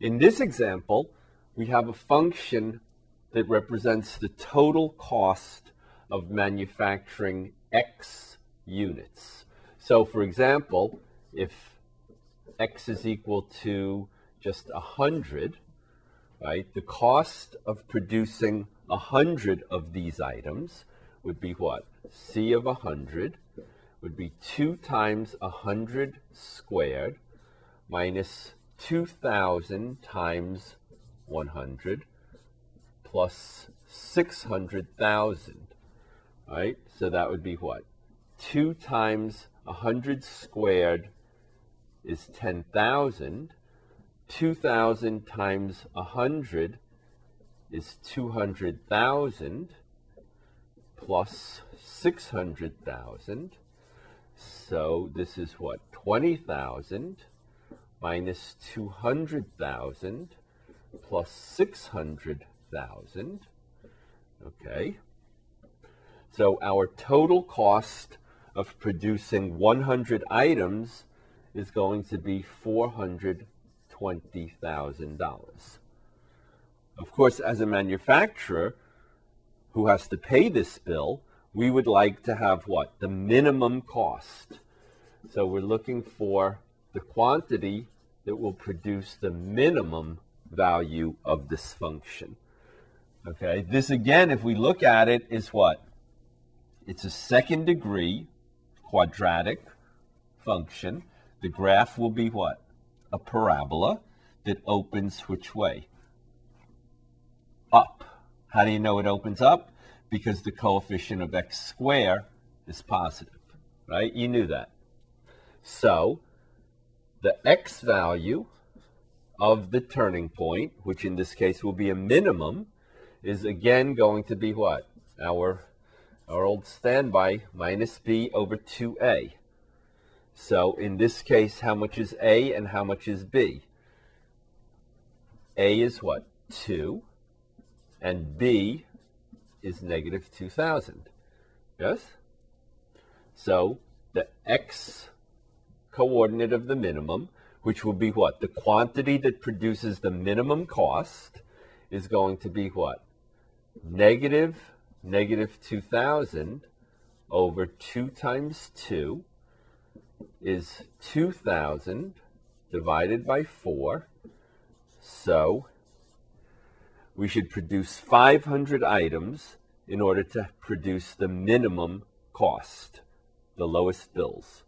In this example, we have a function that represents the total cost of manufacturing X units. So for example, if X is equal to just 100, right, the cost of producing 100 of these items would be what? C of 100 would be 2 times 100 squared minus 2,000 times 100 plus 600,000. Right? So that would be what? 2 times 100 squared is 10,000. 2,000 times 100 is 200,000 plus 600,000. So this is what? 20,000 minus 200,000 plus 600,000. Okay. So our total cost of producing 100 items is going to be $420,000. Of course, as a manufacturer who has to pay this bill, we would like to have what? The minimum cost. So we're looking for the quantity that will produce the minimum value of this function. Okay, this again, if we look at it, is what? It's a second degree quadratic function. The graph will be what? A parabola that opens which way? Up. How do you know it opens up? Because the coefficient of x squared is positive, right? You knew that. So the x value of the turning point, which in this case will be a minimum, is again going to be what? Our, our old standby minus b over 2a. So in this case, how much is a and how much is b? a is what? 2. And b is negative 2,000. Yes? So the x coordinate of the minimum, which will be what? The quantity that produces the minimum cost is going to be what? Negative, negative 2,000 over 2 times 2 is 2,000 divided by 4. So we should produce 500 items in order to produce the minimum cost, the lowest bills.